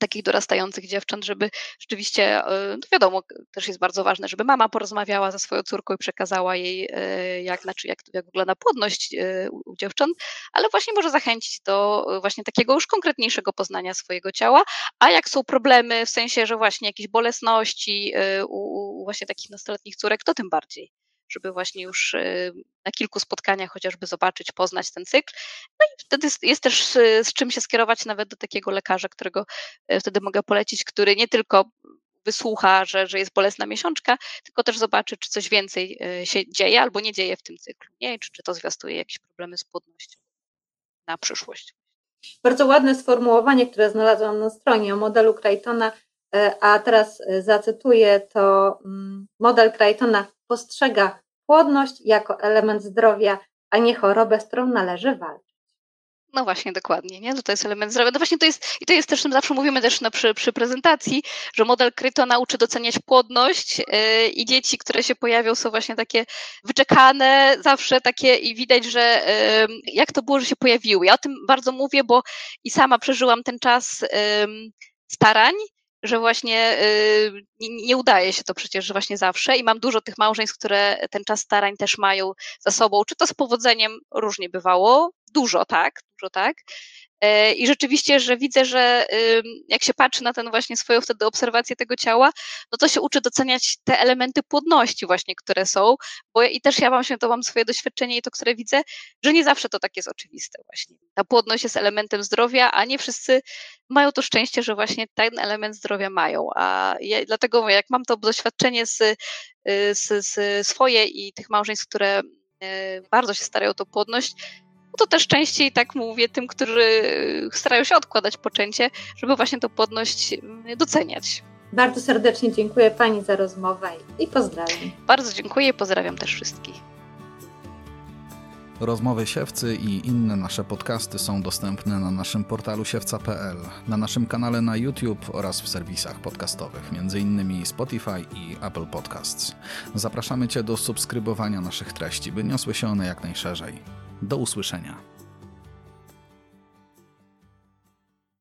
takich dorastających dziewcząt, żeby rzeczywiście, e, no wiadomo, też jest bardzo ważne, żeby mama porozmawiała ze swoją córką i przekazała jej, e, jak, znaczy jak, jak wygląda płodność e, u dziewcząt, ale właśnie może zachęcić do właśnie takiego już konkretniejszego poznania swojego ciała, a jak są problemy, w sensie, że właśnie jakieś bolesności u, u właśnie takich nastoletnich córek, to tym bardziej żeby właśnie już y, na kilku spotkaniach chociażby zobaczyć, poznać ten cykl. No i wtedy jest też z czym się skierować nawet do takiego lekarza, którego y, wtedy mogę polecić, który nie tylko wysłucha, że, że jest bolesna miesiączka, tylko też zobaczy, czy coś więcej y, się dzieje albo nie dzieje w tym cyklu, nie? Czy, czy to zwiastuje jakieś problemy z płodnością na przyszłość. Bardzo ładne sformułowanie, które znalazłam na stronie o modelu Crichtona, a teraz zacytuję to mm, model Crichtona postrzega płodność jako element zdrowia, a nie chorobę, z którą należy walczyć. No właśnie, dokładnie, nie? To jest element zdrowia. No właśnie to jest, i to jest też, zawsze mówimy też na, przy, przy prezentacji, że model Krytona uczy doceniać płodność yy, i dzieci, które się pojawią są właśnie takie wyczekane, zawsze takie i widać, że yy, jak to było, że się pojawiły. Ja o tym bardzo mówię, bo i sama przeżyłam ten czas yy, starań, że właśnie y, nie udaje się to przecież właśnie zawsze i mam dużo tych małżeństw, które ten czas starań też mają za sobą, czy to z powodzeniem? Różnie bywało, dużo tak, dużo tak, I rzeczywiście, że widzę, że jak się patrzy na ten właśnie swoją wtedy obserwację tego ciała, no to się uczy doceniać te elementy płodności właśnie, które są, bo i też ja mam się, to mam swoje doświadczenie i to, które widzę, że nie zawsze to tak jest oczywiste właśnie. Ta płodność jest elementem zdrowia, a nie wszyscy mają to szczęście, że właśnie ten element zdrowia mają, a ja, dlatego jak mam to doświadczenie z, y, z, z swoje i tych małżeństw, które y, bardzo się starają o tą płodność, no to też częściej tak mówię tym, którzy starają się odkładać poczęcie, żeby właśnie tą płodność mm, doceniać. Bardzo serdecznie dziękuję Pani za rozmowę i pozdrawiam. Bardzo dziękuję i pozdrawiam też wszystkich. Rozmowy Siewcy i inne nasze podcasty są dostępne na naszym portalu siewca.pl, na naszym kanale na YouTube oraz w serwisach podcastowych, m.in. Spotify i Apple Podcasts. Zapraszamy Cię do subskrybowania naszych treści, by niosły się one jak najszerzej. Do usłyszenia.